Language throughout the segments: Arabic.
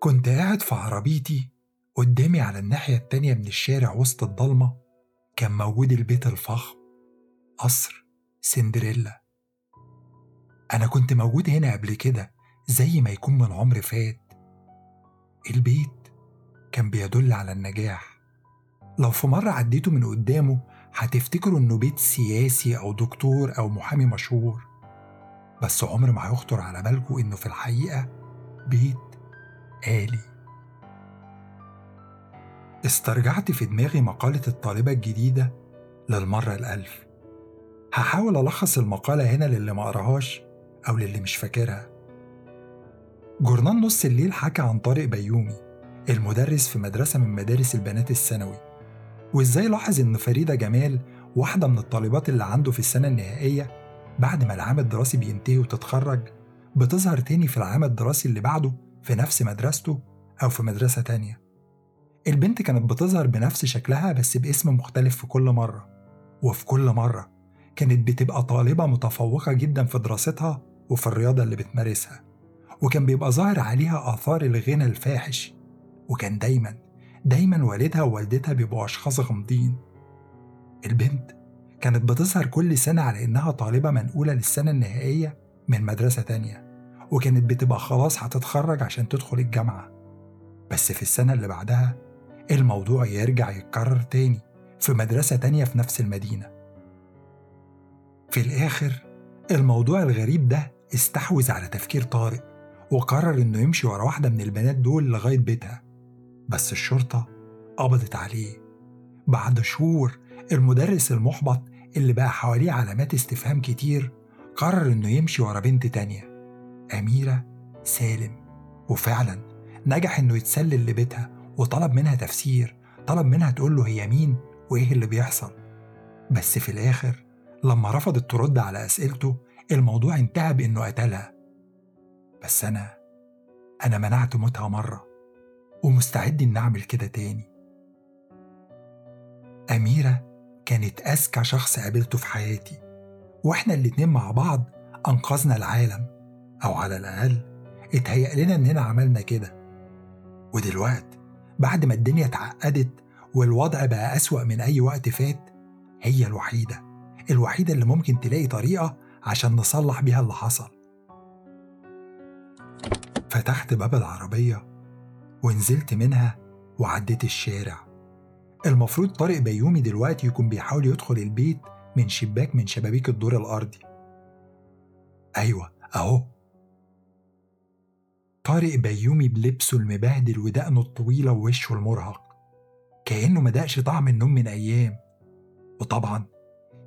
كنت قاعد في عربيتي قدامي على الناحية التانية من الشارع وسط الضلمة كان موجود البيت الفخم قصر سندريلا. أنا كنت موجود هنا قبل كده زي ما يكون من عمر فات. البيت كان بيدل على النجاح. لو في مرة عديتوا من قدامه هتفتكروا إنه بيت سياسي أو دكتور أو محامي مشهور. بس عمر ما هيخطر على بالكم إنه في الحقيقة بيت آلي. استرجعت في دماغي مقالة الطالبة الجديدة للمرة الألف. هحاول ألخص المقالة هنا للي ما قراهاش أو للي مش فاكرها. جورنال نص الليل حكى عن طارق بيومي المدرس في مدرسة من مدارس البنات الثانوي. وإزاي لاحظ إن فريدة جمال واحدة من الطالبات اللي عنده في السنة النهائية بعد ما العام الدراسي بينتهي وتتخرج بتظهر تاني في العام الدراسي اللي بعده في نفس مدرسته أو في مدرسة تانية. البنت كانت بتظهر بنفس شكلها بس باسم مختلف في كل مرة وفي كل مرة كانت بتبقى طالبة متفوقة جدا في دراستها وفي الرياضة اللي بتمارسها وكان بيبقى ظاهر عليها آثار الغنى الفاحش وكان دايما دايما والدها ووالدتها بيبقوا أشخاص غامضين. البنت كانت بتظهر كل سنة على إنها طالبة منقولة للسنة النهائية من مدرسة تانية. وكانت بتبقى خلاص هتتخرج عشان تدخل الجامعة. بس في السنة اللي بعدها الموضوع يرجع يتكرر تاني في مدرسة تانية في نفس المدينة. في الآخر الموضوع الغريب ده استحوذ على تفكير طارق وقرر إنه يمشي ورا واحدة من البنات دول لغاية بيتها. بس الشرطة قبضت عليه. بعد شهور المدرس المحبط اللي بقى حواليه علامات استفهام كتير قرر إنه يمشي ورا بنت تانية. أميرة سالم. وفعلا نجح إنه يتسلل لبيتها وطلب منها تفسير طلب منها تقول له هي مين وإيه اللي بيحصل. بس في الآخر لما رفضت ترد على أسئلته الموضوع انتهى بإنه قتلها. بس أنا أنا منعت موتها مرة ومستعد إني أعمل كده تاني. أميرة كانت أذكى شخص قابلته في حياتي وإحنا الاتنين مع بعض أنقذنا العالم. أو على الأقل اتهيأ لنا إننا عملنا كده. ودلوقت بعد ما الدنيا اتعقدت والوضع بقى أسوأ من أي وقت فات هي الوحيدة الوحيدة اللي ممكن تلاقي طريقة عشان نصلح بيها اللي حصل. فتحت باب العربية ونزلت منها وعديت الشارع. المفروض طارق بيومي دلوقتي يكون بيحاول يدخل البيت من شباك من شبابيك الدور الأرضي. أيوة أهو. طارق بيومي بلبسه المبهدل ودقنه الطويلة ووشه المرهق. كأنه مدقش طعم النوم من أيام. وطبعا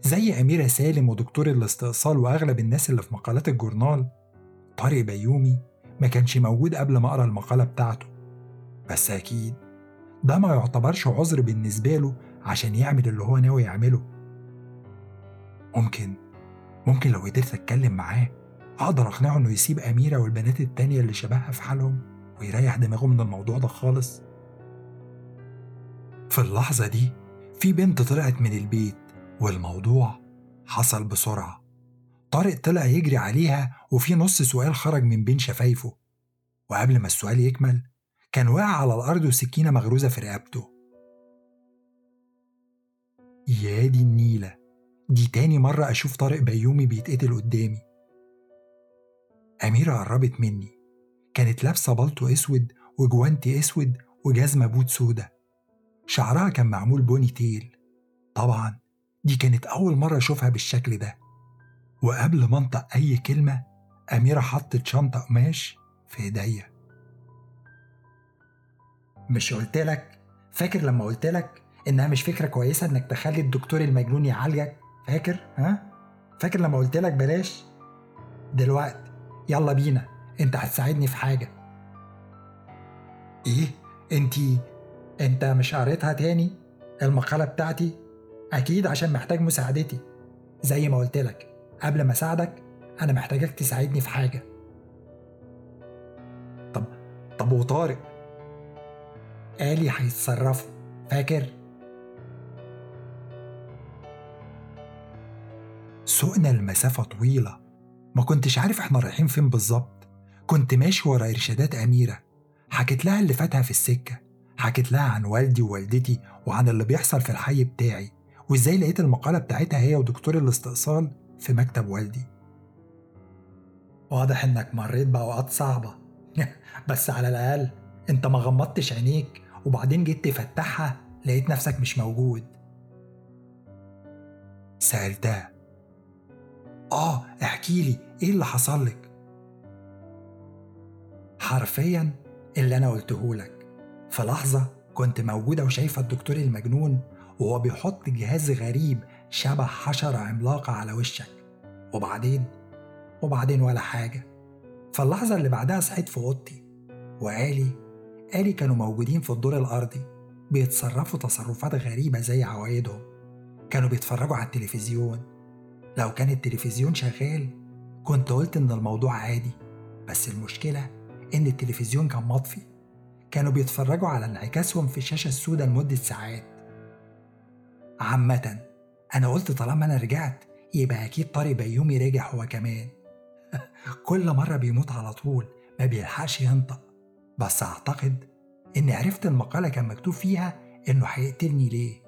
زي أميرة سالم ودكتور الاستئصال وأغلب الناس اللي في مقالات الجورنال طارق بيومي ما كانش موجود قبل ما أقرأ المقالة بتاعته. بس أكيد ده ما يعتبرش عذر بالنسبة له عشان يعمل اللي هو ناوي يعمله. ممكن ممكن لو قدرت أتكلم معاه. أقدر أقنعه إنه يسيب أميرة والبنات التانية اللي شبهها في حالهم ويريح دماغه من الموضوع ده خالص؟ في اللحظة دي في بنت طلعت من البيت والموضوع حصل بسرعة. طارق طلع يجري عليها وفي نص سؤال خرج من بين شفايفه. وقبل ما السؤال يكمل كان واقع على الأرض وسكينة مغروزة في رقبته. يا دي النيلة دي تاني مرة أشوف طارق بيومي بيتقتل قدامي. أميرة قربت مني. كانت لابسة بلطو أسود وجوانتي أسود وجزمة بوت سودا شعرها كان معمول pony tail. طبعا دي كانت أول مرة أشوفها بالشكل ده. وقبل ما أنطق أي كلمة أميرة حطت شنطة قماش في إيديا. مش قلت لك؟ فاكر لما قلت لك إنها مش فكرة كويسة إنك تخلي الدكتور المجنون يعالجك؟ فاكر؟ ها؟ فاكر لما قلت لك بلاش؟ دلوقتي يلا بينا انت هتساعدني في حاجة. إيه؟ انتي انت مش قريتها تاني؟ المقالة بتاعتي؟ أكيد عشان محتاج مساعدتي. زي ما قلت لك قبل ما اساعدك أنا محتاجك تساعدني في حاجة. طب طب وطارق؟ قالي هيتصرفوا فاكر؟ سوقنا المسافة طويلة. ما كنتش عارف إحنا رايحين فين بالظبط. كنت ماشي ورا إرشادات أميرة. حكيت لها اللي فاتها في السكة. حكيت لها عن والدي ووالدتي وعن اللي بيحصل في الحي بتاعي. وإزاي لقيت المقالة بتاعتها هي ودكتور الاستئصال في مكتب والدي. واضح إنك مريت بأوقات صعبة. بس على الأقل أنت ما غمضتش عينيك وبعدين جيت تفتحها لقيت نفسك مش موجود. سألتها. آه احكي إيه اللي حصل لك؟ حرفيا اللي أنا قلته لك. في لحظة كنت موجودة وشايفة الدكتور المجنون وهو بيحط جهاز غريب شبه حشرة عملاقة على وشك. وبعدين؟ وبعدين ولا حاجة. فاللحظة اللي بعدها صحيت في أوضتي. وآلي آلي كانوا موجودين في الدور الأرضي. بيتصرفوا تصرفات غريبة زي عوايدهم. كانوا بيتفرجوا على التلفزيون. لو كان التلفزيون شغال كنت قلت إن الموضوع عادي بس المشكلة إن التلفزيون كان مطفي. كانوا بيتفرجوا على انعكاسهم في الشاشة السوداء لمدة ساعات. عامة أنا قلت طالما أنا رجعت يبقى أكيد طارق بيومي رجع هو كمان. كل مرة بيموت على طول ما بيلحقش ينطق. بس أعتقد إني عرفت المقالة كان مكتوب فيها إنه هيقتلني ليه.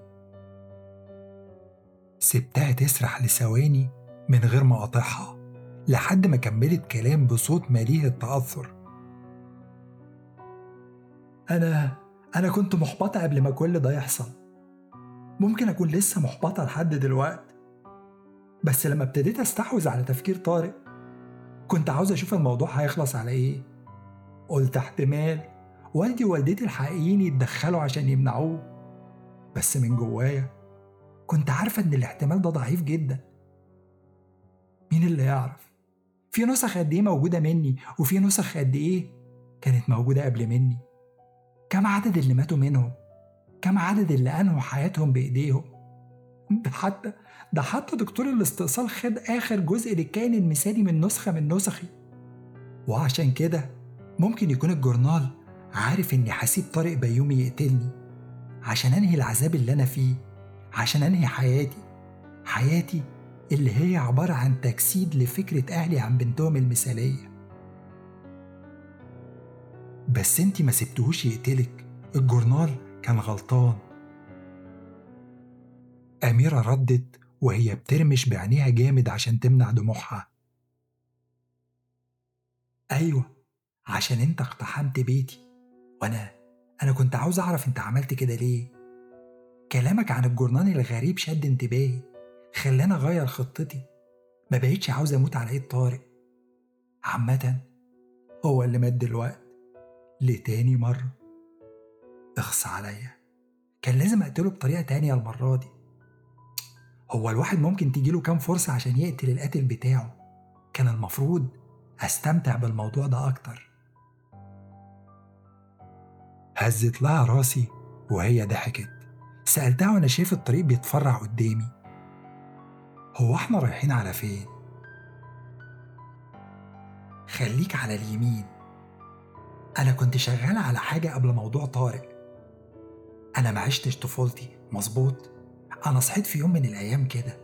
سبتها تسرح لثواني من غير ما أقاطعها لحد ما كملت كلام بصوت مليء التأثر. أنا أنا كنت محبطة قبل ما كل ده يحصل. ممكن أكون لسه محبطة لحد دلوقتي بس لما ابتديت أستحوذ على تفكير طارق كنت عاوز أشوف الموضوع هيخلص على إيه. قلت احتمال والدي ووالدتي الحقيقيين يتدخلوا عشان يمنعوه. بس من جوايا كنت عارفة إن الاحتمال ده ضعيف جدا. مين اللي يعرف؟ في نسخ قد إيه موجودة مني وفي نسخ قد إيه كانت موجودة قبل مني. كم عدد اللي ماتوا منهم كم عدد اللي أنهوا حياتهم بإيديهم. ده حتى ده حتى دكتور الاستئصال خد آخر جزء للكائن المثالي من نسخة من نسخي. وعشان كده ممكن يكون الجورنال عارف إني هسيب طارق بيومي يقتلني عشان أنهي العذاب اللي أنا فيه عشان أنهي حياتي حياتي اللي هي عبارة عن تجسيد لفكرة أهلي عن بنتهم المثالية. بس انتي ما سبتهوش يقتلك. الجورنال كان غلطان. أميرة ردت وهي بترمش بعينيها جامد عشان تمنع دموعها. أيوة عشان أنت اقتحمت بيتي. وأنا أنا كنت عاوز أعرف أنت عملت كده ليه؟ كلامك عن الجورنال الغريب شد انتباهي. خلاني أغير خطتي. ما بقيتش عاوز أموت على إيد طارق. عامة هو اللي مات دلوقتي لتاني مرة. اخص عليا. كان لازم أقتله بطريقة تانية المرة دي. هو الواحد ممكن تجيله كام فرصة عشان يقتل القاتل بتاعه. كان المفروض أستمتع بالموضوع ده أكتر. هزت لها راسي وهي ضحكت. سألتها وأنا شايف الطريق بيتفرع قدامي. هو إحنا رايحين على فين؟ خليك على اليمين. أنا كنت شغالة على حاجة قبل موضوع طارق. أنا ما عشتش طفولتي مظبوط؟ أنا صحيت في يوم من الأيام كده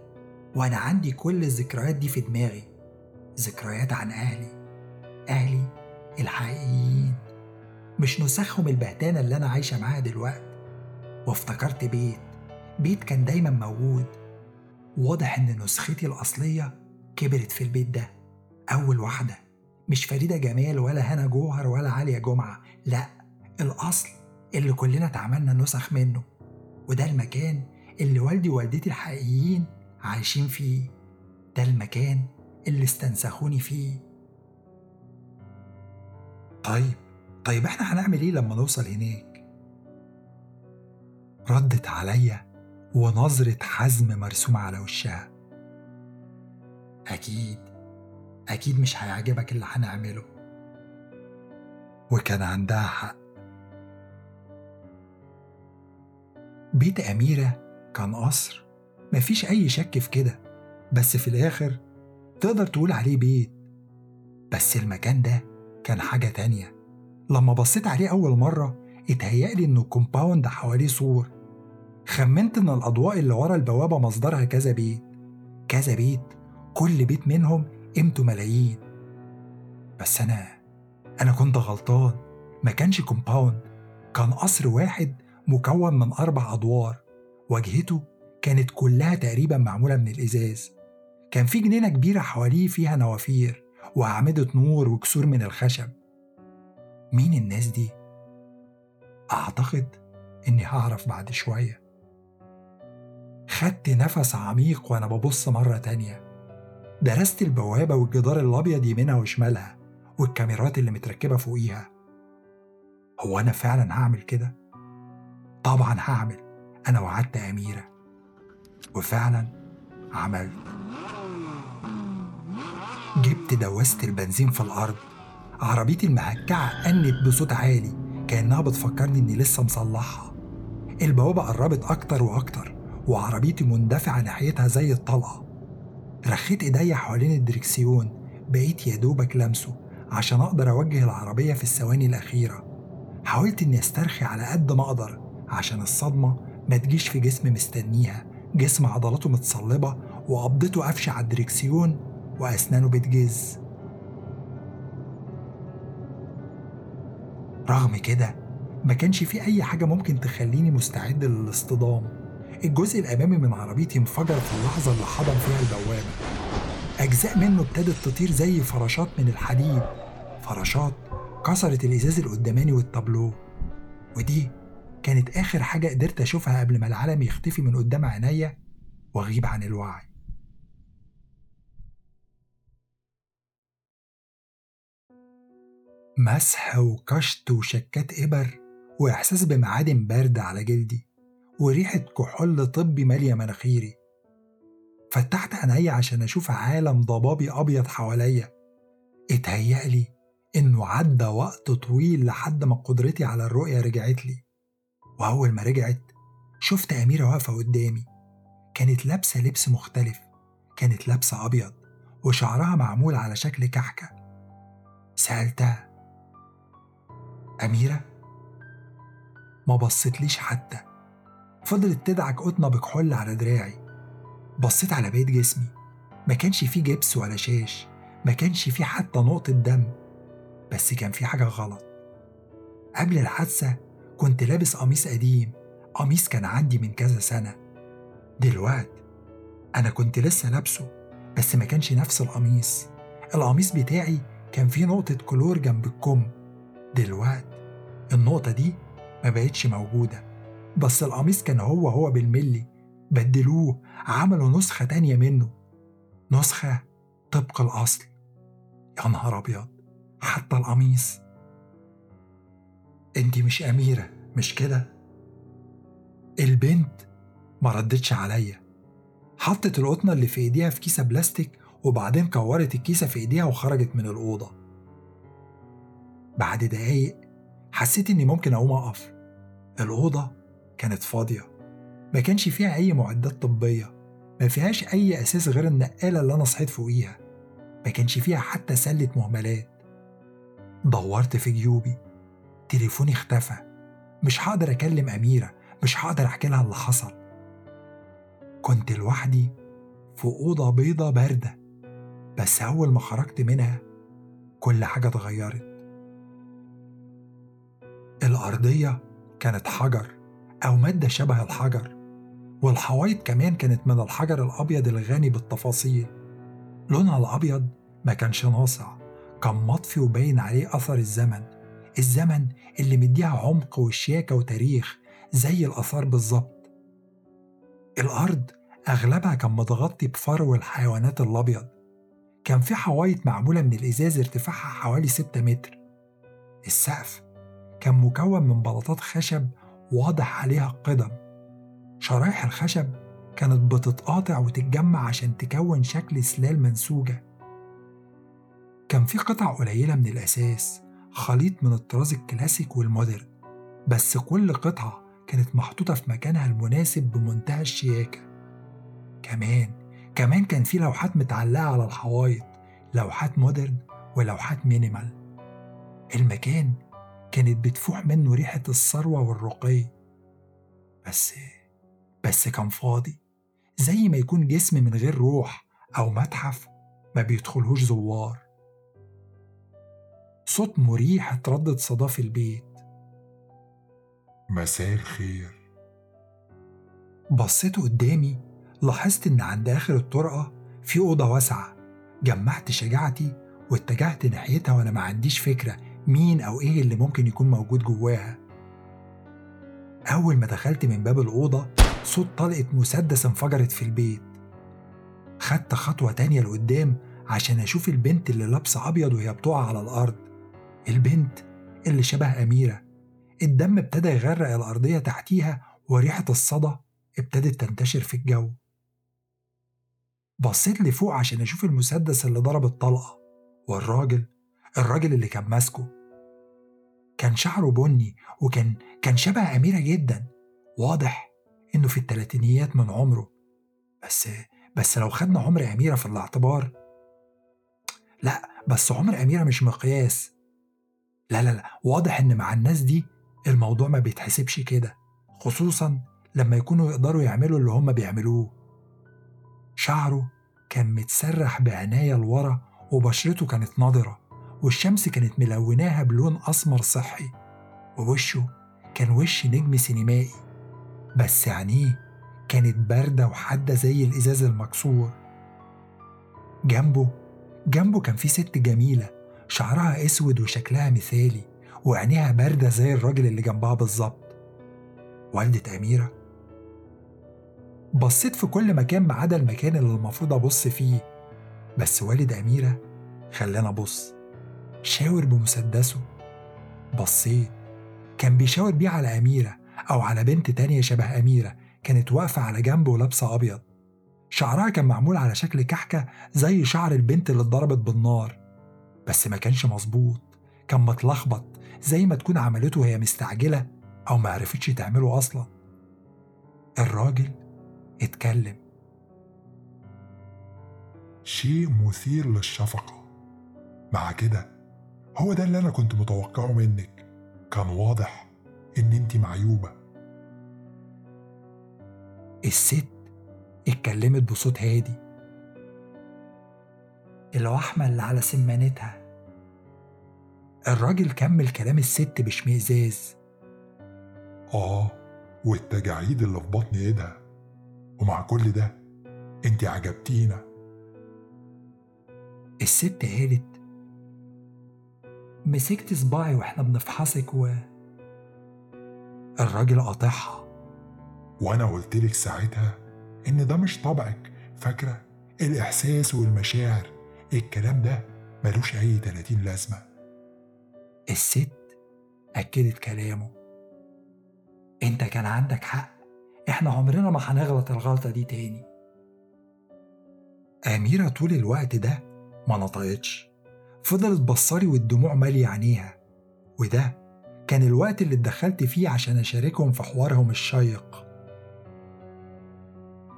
وأنا عندي كل الذكريات دي في دماغي. ذكريات عن أهلي أهلي الحقيقيين. مش نسخهم البهتانة اللي أنا عايشة معاها دلوقتي. وافتكرت بيت بيت كان دايما موجود. واضح إن نسختي الأصلية كبرت في البيت ده. أول واحدة. مش فريدة جمال ولا هنا جوهر ولا عليا جمعة. لا الأصل اللي كلنا اتعملنا نسخ منه. وده المكان اللي والدي ووالدتي الحقيقيين عايشين فيه. ده المكان اللي استنسخوني فيه. طيب طيب إحنا هنعمل إيه لما نوصل هناك؟ ردت عليا ونظرة حزم مرسومة على وشها. أكيد أكيد مش هيعجبك اللي هنعمله. وكان عندها حق. بيت أميرة كان قصر مفيش أي شك في كده. بس في الآخر تقدر تقول عليه بيت. بس المكان ده كان حاجة تانية. لما بصيت عليه أول مرة اتهيألي إنه compound حواليه سور. خمنت إن الأضواء اللي ورا البوابة مصدرها كذا بيت. كذا بيت. كل بيت منهم قيمته ملايين. بس أنا أنا كنت غلطان. ما كانش compound كان قصر واحد مكون من أربع أدوار. واجهته كانت كلها تقريبا معمولة من الإزاز. كان في جنينة كبيرة حواليه فيها نوافير وأعمدة نور وكسور من الخشب. مين الناس دي؟ أعتقد إني هعرف بعد شوية. خدت نفس عميق وأنا ببص مرة تانية. درست البوابة والجدار الأبيض يمينها وشمالها والكاميرات اللي متركبة فوقيها. هو أنا فعلا هعمل كده؟ طبعا هعمل. أنا وعدت أميرة. وفعلا عملت. جبت دوست البنزين في الأرض. عربيتي المهكعة أنت بصوت عالي كأنها بتفكرني إني لسه مصلحها. البوابة قربت أكتر وأكتر. وعربيتي مندفعة ناحيتها زي الطلقة. رخيت إيديا حوالين الدركسيون بقيت يا دوبك لمسه عشان أقدر أوجه العربية في الثواني الأخيرة. حاولت إني أسترخي على قد ما أقدر عشان الصدمة ما تجيش في جسم مستنيها. جسم عضلاته متصلبة وقبضته قافشة على الدركسيون وأسنانه بتجز. رغم كده ما كانش في أي حاجة ممكن تخليني مستعد للاصطدام. الجزء الأمامي من عربيتي انفجر في اللحظة اللي حضن فيها البوابة. أجزاء منه ابتدت تطير زي فراشات من الحديد. فراشات كسرت الإزاز القداماني والتابلو. ودي كانت آخر حاجة قدرت أشوفها قبل ما العالم يختفي من قدام عينيا وأغيب عن الوعي. مسح وكشط وشكات إبر وإحساس بمعادن باردة على جلدي. وريحة كحول طبي مالية مناخيري. فتحت عيني عشان أشوف عالم ضبابي أبيض حواليا. اتهيألي إنه عدى وقت طويل لحد ما قدرتي على الرؤية رجعت لي. وأول ما رجعت شفت أميرة واقفة قدامي. كانت لابسة لبس مختلف كانت لابسة أبيض وشعرها معمول على شكل كحكة. سألتها أميرة؟ ما بصتليش حتى. فضلت تدعك قطنة بكحول على دراعي. بصيت على بقية جسمي. ما كانش فيه جبس ولا شاش. ما كانش فيه حتى نقطة دم. بس كان في حاجة غلط. قبل الحادثة كنت لابس قميص قديم. قميص كان عندي من كذا سنة. دلوقت أنا كنت لسه لابسه بس ما كانش نفس القميص. القميص بتاعي كان فيه نقطة كلور جنب الكم. دلوقت النقطة دي ما بقتش موجودة. بس القميص كان هو هو بالملي بدلوه عملوا نسخة تانية منه. نسخة طبق الأصل. يا نهار أبيض! حتى القميص. انتي مش أميرة مش كده؟ البنت ما ردتش عليا. حطت القطنة اللي في إيديها في كيسة بلاستيك وبعدين كورت الكيسة في إيديها وخرجت من الأوضة. بعد دقايق حسيت إني ممكن أقوم أقف. الأوضة كانت فاضية. ما كانش فيها أي معدات طبية. ما فيهاش أي أساس غير النقالة اللي أنا صحيت فوقيها. ما كانش فيها حتى سلة مهملات. دورت في جيوبي. تليفوني اختفى. مش هقدر أكلم أميرة. مش هقدر أحكي لها اللي حصل. كنت لوحدي في أوضة بيضة باردة. بس أول ما خرجت منها كل حاجة اتغيرت. الأرضية كانت حجر. أو مادة شبه الحجر. والحوايط كمان كانت من الحجر الأبيض الغني بالتفاصيل. لونها الأبيض ما كانش ناصع كان مطفي وباين عليه أثر الزمن. الزمن اللي مديها عمق وشياكة وتاريخ زي الآثار بالظبط. الأرض أغلبها كان متغطي بفرو الحيوانات الأبيض. كان في حوايط معمولة من الإزاز ارتفاعها حوالي ستة متر. السقف كان مكون من بلاطات خشب واضح عليها قدم شرايح الخشب كانت بتتقاطع وتتجمع عشان تكون شكل سلال منسوجة. كان في قطع قليلة من الأساس خليط من الطراز الكلاسيك والمودرن بس كل قطعة كانت محطوطة في مكانها المناسب بمنتهى الشياكة. كمان كمان كان في لوحات متعلقة على الحوايط لوحات مودرن ولوحات مينيمال. المكان كانت بتفوح منه ريحة الثروة والرقي. بس بس كان فاضي. زي ما يكون جسم من غير روح أو متحف ما بيدخلهوش زوار. صوت مريح اتردد صداه في البيت. مساء الخير. بصيت قدامي لاحظت إن عند آخر الطرقة في أوضة واسعة. جمعت شجاعتي واتجهت ناحيتها وأنا ما عنديش فكرة. مين أو إيه اللي ممكن يكون موجود جواها؟ أول ما دخلت من باب الأوضة صوت طلقة مسدس انفجرت في البيت. خدت خطوة تانية لقدام عشان أشوف البنت اللي لابسة أبيض وهي بتقع على الأرض. البنت اللي شبه أميرة. الدم ابتدى يغرق الأرضية تحتيها وريحة الصدى ابتدت تنتشر في الجو. بصيت لفوق عشان أشوف المسدس اللي ضرب الطلقة والراجل الراجل اللي كان ماسكه. كان شعره بني وكان كان شبه أميرة جدا. واضح إنه في التلاتينيات من عمره. بس بس لو خدنا عمر أميرة في الاعتبار. لا بس عمر أميرة مش مقياس. لا لا لا واضح إن مع الناس دي الموضوع ما بيتحسبش كده خصوصا لما يكونوا يقدروا يعملوا اللي هم بيعملوه. شعره كان متسرح بعناية لورا وبشرته كانت نضرة والشمس كانت ملوناها بلون أسمر صحي ووشه كان وش نجم سينمائي. بس عينيه كانت باردة وحادة زي الإزاز المكسور. جنبه جنبه كان في ست جميلة شعرها أسود وشكلها مثالي وعينيها باردة زي الراجل اللي جنبها بالظبط. والدة أميرة بصيت في كل مكان ما عدا المكان اللي المفروض أبص فيه بس والد أميرة خلاني أبص. شاور بمسدسه. بصيت. كان بيشاور بيه على أميرة أو على بنت تانية شبه أميرة كانت واقفة على جنب ولابسة أبيض. شعرها كان معمول على شكل كحكة زي شعر البنت اللي اتضربت بالنار. بس ما كانش مظبوط. كان متلخبط زي ما تكون عملته وهي مستعجلة أو ما عرفتش تعمله أصلا. الراجل اتكلم. شيء مثير للشفقة. مع كده هو ده اللي أنا كنت متوقعه منك. كان واضح إن أنت معيوبة. الست اتكلمت بصوت هادي. الوحمة اللي على سمانتها. الراجل كمل كلام الست باشمئزاز آه والتجاعيد اللي في بطن إيدها. ومع كل ده أنت عجبتينا. الست قالت مسكت صباعي وإحنا بنفحصك و الراجل قاطعها. وأنا قلتلك ساعتها إن ده مش طبعك. فاكرة؟ الإحساس والمشاعر. الكلام ده ملوش أي تلاتين لازمة. الست أكدت كلامه. أنت كان عندك حق. إحنا عمرنا ما هنغلط الغلطة دي تاني. أميرة طول الوقت ده ما نطقتش. فضلت بصري والدموع مالية عينيها وده كان الوقت اللي اتدخلت فيه عشان أشاركهم في حوارهم الشيق.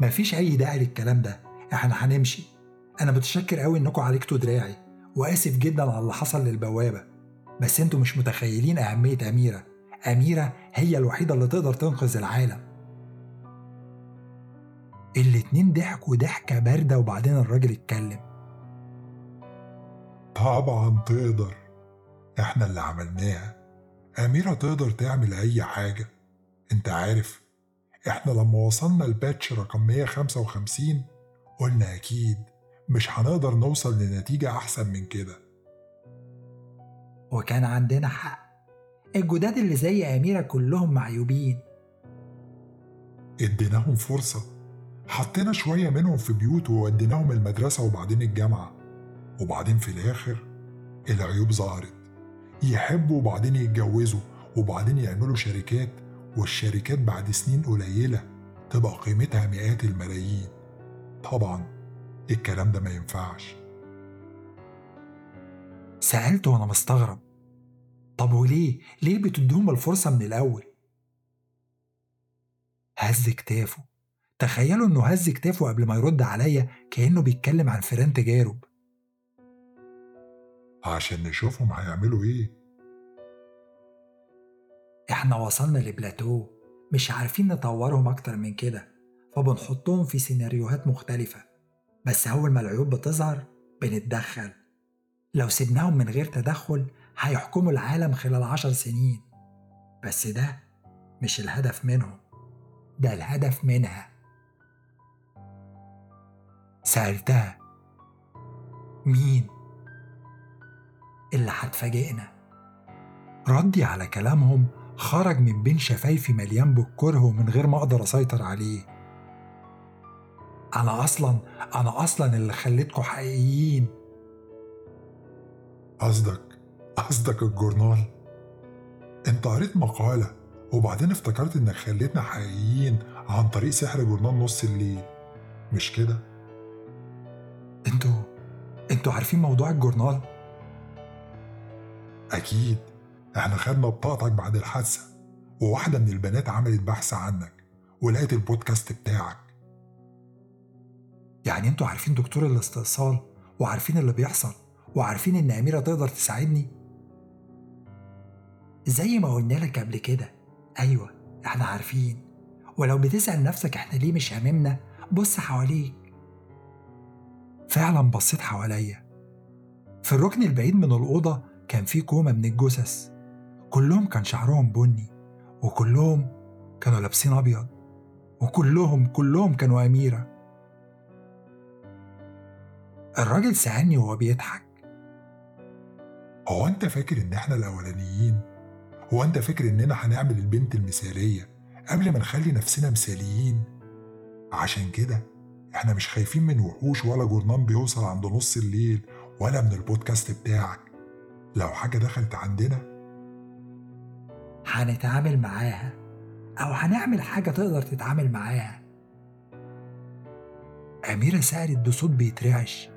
مفيش أي داعي للكلام ده. إحنا هنمشي. أنا متشكر قوي إنكم عالجتوا دراعي. وآسف جدا على اللي حصل للبوابة. بس أنتوا مش متخيلين أهمية أميرة. أميرة هي الوحيدة اللي تقدر تنقذ العالم. الاتنين ضحكوا ضحكة باردة وبعدين الراجل اتكلم. طبعا تقدر. إحنا اللي عملناها. أميرة تقدر تعمل أي حاجة. أنت عارف إحنا لما وصلنا الباتش رقم 155 قلنا أكيد مش هنقدر نوصل لنتيجة أحسن من كده. وكان عندنا حق. الجداد اللي زي أميرة كلهم معيوبين. اديناهم فرصة. حطينا شوية منهم في بيوت ووديناهم المدرسة وبعدين الجامعة. وبعدين في الآخر العيوب ظهرت. يحبوا وبعدين يتجوزوا وبعدين يعملوا شركات والشركات بعد سنين قليلة تبقى قيمتها مئات الملايين. طبعا الكلام ده ما ينفعش. سألت وأنا مستغرب طب وليه؟ ليه بتديهم الفرصة من الأول؟ هز كتافه. تخيلوا إنه هز كتافه قبل ما يرد عليا كأنه بيتكلم عن فيران تجارب. عشان نشوفهم هيعملوا إيه. إحنا وصلنا لبلاتو مش عارفين نطورهم أكتر من كده فبنحطهم في سيناريوهات مختلفة. بس أول ما العيوب بتظهر بنتدخل. لو سيبناهم من غير تدخل هيحكموا العالم خلال عشر سنين. بس ده مش الهدف منهم. ده الهدف منها. سألتها مين؟ اللي هتفاجئنا. ردي على كلامهم خرج من بين شفايفي مليان بالكره ومن غير ما أقدر أسيطر عليه. أنا أصلا أنا أصلا اللي خليتكم حقيقيين. قصدك قصدك الجورنال؟ أنت قريت مقالة وبعدين افتكرت إنك خليتنا حقيقيين عن طريق سحر جورنال نص الليل. مش كده؟ أنتوا أنتوا عارفين موضوع الجورنال؟ أكيد. إحنا خدنا بطاقتك بعد الحادثة وواحدة من البنات عملت بحث عنك ولقيت البودكاست بتاعك. يعني أنتوا عارفين دكتور الاستئصال وعارفين اللي بيحصل وعارفين إن أميرة تقدر تساعدني؟ زي ما قلنا لك قبل كده. أيوة إحنا عارفين. ولو بتسأل نفسك إحنا ليه مش هاممنا بص حواليك. فعلا بصيت حواليا. في الركن البعيد من الأوضة كان في كومة من الجثث. كلهم كان شعرهم بني وكلهم كانوا لابسين أبيض وكلهم كلهم كانوا أميرة. الراجل سألني وهو بيضحك. هو أنت فاكر إن إحنا الأولانيين؟ هو أنت فاكر إننا هنعمل البنت المثالية قبل ما نخلي نفسنا مثاليين؟ عشان كده إحنا مش خايفين من وحوش ولا جورنان بيوصل عند نص الليل ولا من البودكاست بتاعك. لو حاجة دخلت عندنا؟ هنتعامل معاها أو هنعمل حاجة تقدر تتعامل معاها. أميرة سألت بصوت بيترعش.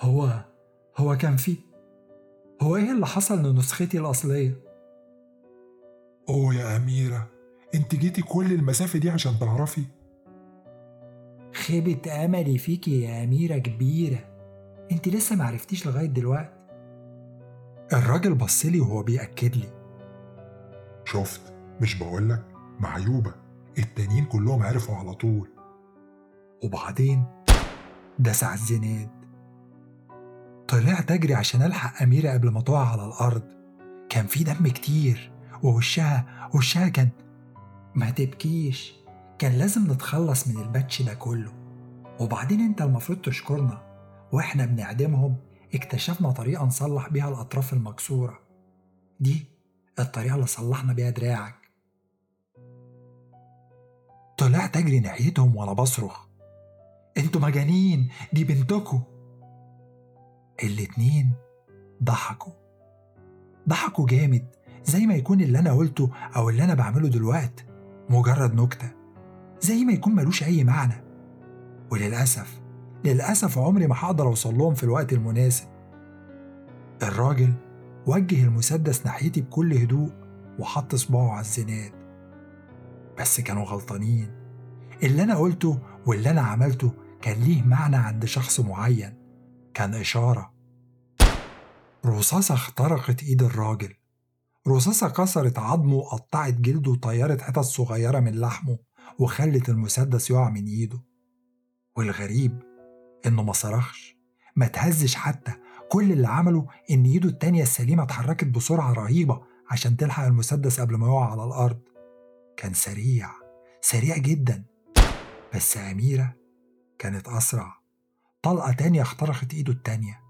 هو هو كان فيه. هو إيه اللي حصل لنسختي الأصلية؟ أوه يا أميرة أنت جيتي كل المسافة دي عشان تعرفي؟ خيبة أملي فيكي يا أميرة كبيرة. أنت لسه معرفتيش لغاية دلوقتي. الراجل بصلي وهو بيأكد لي. شفت؟ مش بقولك معيوبة التانيين كلهم عرفوا على طول. وبعدين؟ داس على الزناد طلعت أجري عشان ألحق أميرة قبل ما تقع على الأرض. كان في دم كتير ووشها وشها كان ما تبكيش. كان لازم نتخلص من الباتش ده كله. وبعدين أنت المفروض تشكرنا وإحنا بنعدمهم. اكتشفنا طريقة نصلح بيها الأطراف المكسورة. دي الطريقة اللي صلحنا بيها دراعك. طلعت أجري ناحيتهم وأنا بصرخ. أنتوا مجانين دي بنتكوا الاتنين ضحكوا. ضحكوا جامد زي ما يكون اللي أنا قلته أو اللي أنا بعمله دلوقتي مجرد نكتة زي ما يكون ملوش أي معنى. وللأسف للأسف عمري ما هقدر أوصل لهم في الوقت المناسب. الراجل وجه المسدس ناحيتي بكل هدوء وحط صباعه على الزناد. بس كانوا غلطانين. اللي أنا قلته واللي أنا عملته كان ليه معنى عند شخص معين. كان إشارة. رصاصة اخترقت إيد الراجل. رصاصة كسرت عظمه وقطعت جلده وطيرت حتت صغيرة من لحمه وخلت المسدس يقع من إيده. والغريب إنه ما صرخش. ما تهزش حتى كل اللي عمله إن إيده التانية السليمة اتحركت بسرعة رهيبة عشان تلحق المسدس قبل ما يقع على الأرض. كان سريع سريع جدا. بس أميرة كانت أسرع. طلقة تانية اخترقت إيده التانية.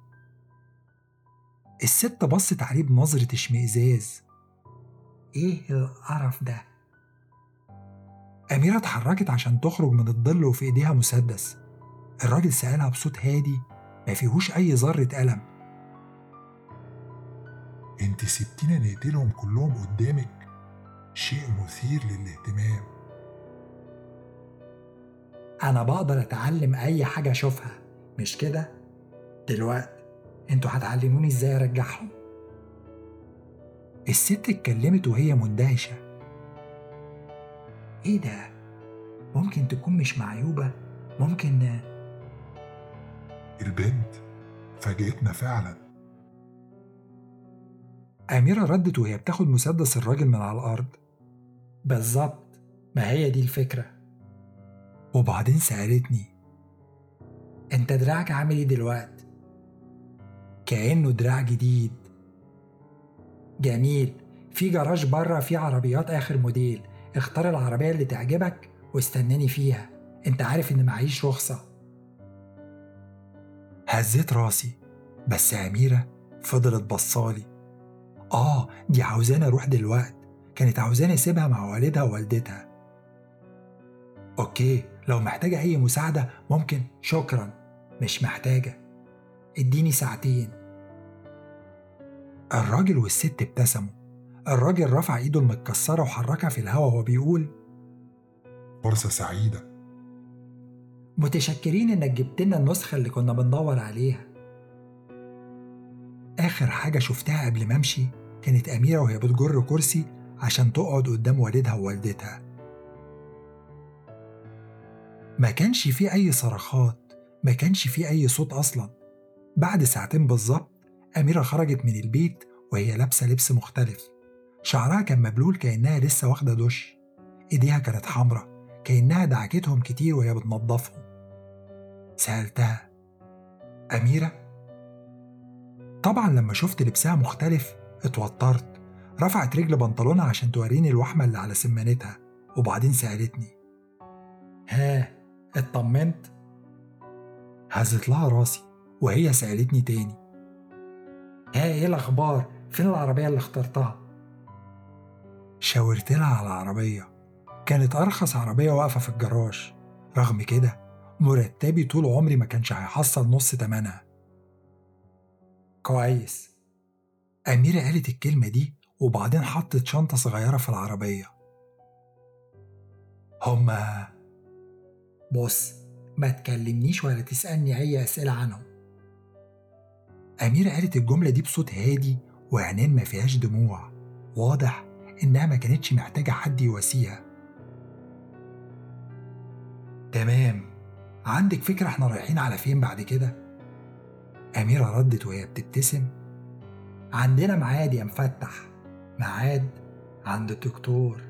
الست بصت عليه بنظرة اشمئزاز. إيه القرف ده؟ أميرة اتحركت عشان تخرج من الظل وفي إيديها مسدس. الراجل سألها بصوت هادي ما فيهوش أي ذرة ألم. أنت سبتينا نقتلهم كلهم قدامك؟ شيء مثير للاهتمام. أنا بقدر أتعلم أي حاجة أشوفها. مش كده؟ دلوقتي أنتوا هتعلموني إزاي أرجعهم؟ الست اتكلمت وهي مندهشة. إيه ده؟ ممكن تكون مش معيوبة. ممكن البنت. فاجئتنا فعلا. أميرة ردت وهي بتاخد مسدس الراجل من على الأرض. بالظبط ما هي دي الفكرة. وبعدين سألتني أنت دراعك عامل إيه دلوقتي؟ كأنه دراع جديد. جميل في جراج بره فيه عربيات آخر موديل. اختار العربية اللي تعجبك واستناني فيها. أنت عارف إن معيش رخصة. هزيت راسي بس أميرة فضلت بصالي آه دي عاوزاني أروح دلوقت. كانت عاوزاني أسيبها مع والدها ووالدتها. okay لو محتاجة أي مساعدة ممكن. شكرا. مش محتاجة. إديني ساعتين. الراجل والست ابتسموا. الراجل رفع إيده المتكسرة وحركها في الهوا وهو بيقول فرصة سعيدة. متشكرين إنك جبت لنا النسخة اللي كنا بندور عليها. آخر حاجة شفتها قبل ما أمشي كانت أميرة وهي بتجر كرسي عشان تقعد قدام والدها ووالدتها. ما كانش فيه أي صرخات ما كانش فيه أي صوت أصلا. بعد ساعتين بالظبط أميرة خرجت من البيت وهي لابسة لبس مختلف. شعرها كان مبلول كأنها لسه واخدة دش. إيديها كانت حمرة كأنها دعكتهم كتير وهي بتنضفهم سألتها أميرة؟ طبعا لما شفت لبسها مختلف اتوترت رفعت رجل بنطلونها عشان توريني الوحمة اللي على سمانتها وبعدين سألتني. ها اطمنت؟ هزت لها راسي وهي سألتني تاني. ها إيه الأخبار؟ فين العربية اللي اخترتها؟ شاورت لها على العربية كانت أرخص عربية واقفة في الجراج رغم كده مرتبي طول عمري ما كانش هيحصل نص تمنها. كويس. أميرة قالت الكلمة دي وبعدين حطت شنطة صغيرة في العربية. هما بص ما تكلمنيش ولا تسألني أي أسئلة عنهم. أميرة قالت الجملة دي بصوت هادي وعينين ما فيهاش دموع. واضح إنها ما كانتش محتاجة حد يواسيها. تمام. عندك فكرة إحنا رايحين على فين بعد كده؟ أميرة ردت وهي بتبتسم عندنا ميعاد يا مفتح ميعاد عند الدكتور